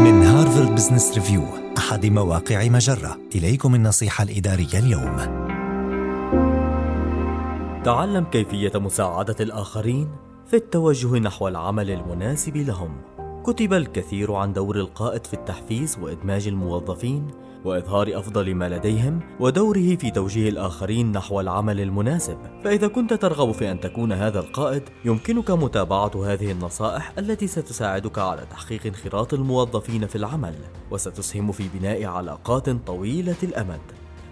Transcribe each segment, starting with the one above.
من هارفارد بزنس ريفيو أحد مواقع مجرة إليكم النصيحة الإدارية اليوم تعلم كيفية مساعدة الآخرين في التوجه نحو العمل المناسب لهم. كتب الكثير عن دور القائد في التحفيز وإدماج الموظفين وإظهار أفضل ما لديهم ودوره في توجيه الآخرين نحو العمل المناسب. فإذا كنت ترغب في أن تكون هذا القائد يمكنك متابعة هذه النصائح التي ستساعدك على تحقيق انخراط الموظفين في العمل وستسهم في بناء علاقات طويلة الأمد.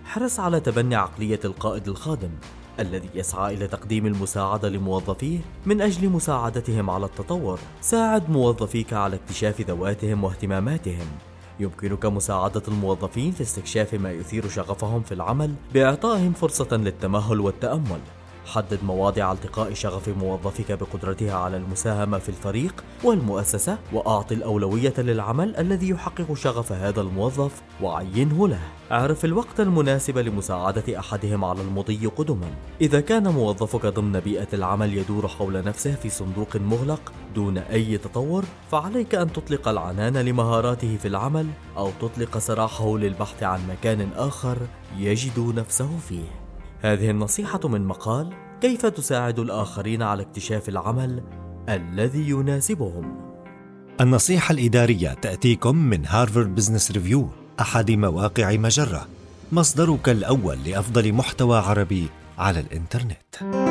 حرص على تبني عقلية القائد الخادم الذي يسعى إلى تقديم المساعدة لموظفيه من أجل مساعدتهم على التطور. ساعد موظفيك على اكتشاف ذواتهم واهتماماتهم. يمكنك مساعدة الموظفين في استكشاف ما يثير شغفهم في العمل بإعطائهم فرصة للتمهل والتأمل. حدد مواضع التقاء شغف موظفك بقدرتها على المساهمة في الفريق والمؤسسة وأعط الأولوية للعمل الذي يحقق شغف هذا الموظف وعينه له. أعرف الوقت المناسب لمساعدة أحدهم على المضي قدما. إذا كان موظفك ضمن بيئة العمل يدور حول نفسه في صندوق مغلق دون أي تطور، فعليك أن تطلق العنان لمهاراته في العمل أو تطلق سراحه للبحث عن مكان آخر يجد نفسه فيه. هذه النصيحة من مقال كيف تساعد الآخرين على اكتشاف العمل الذي يناسبهم. النصيحة الإدارية تأتيكم من هارفارد بزنس ريفيو أحد مواقع مجرة مصدرك الأول لأفضل محتوى عربي على الإنترنت.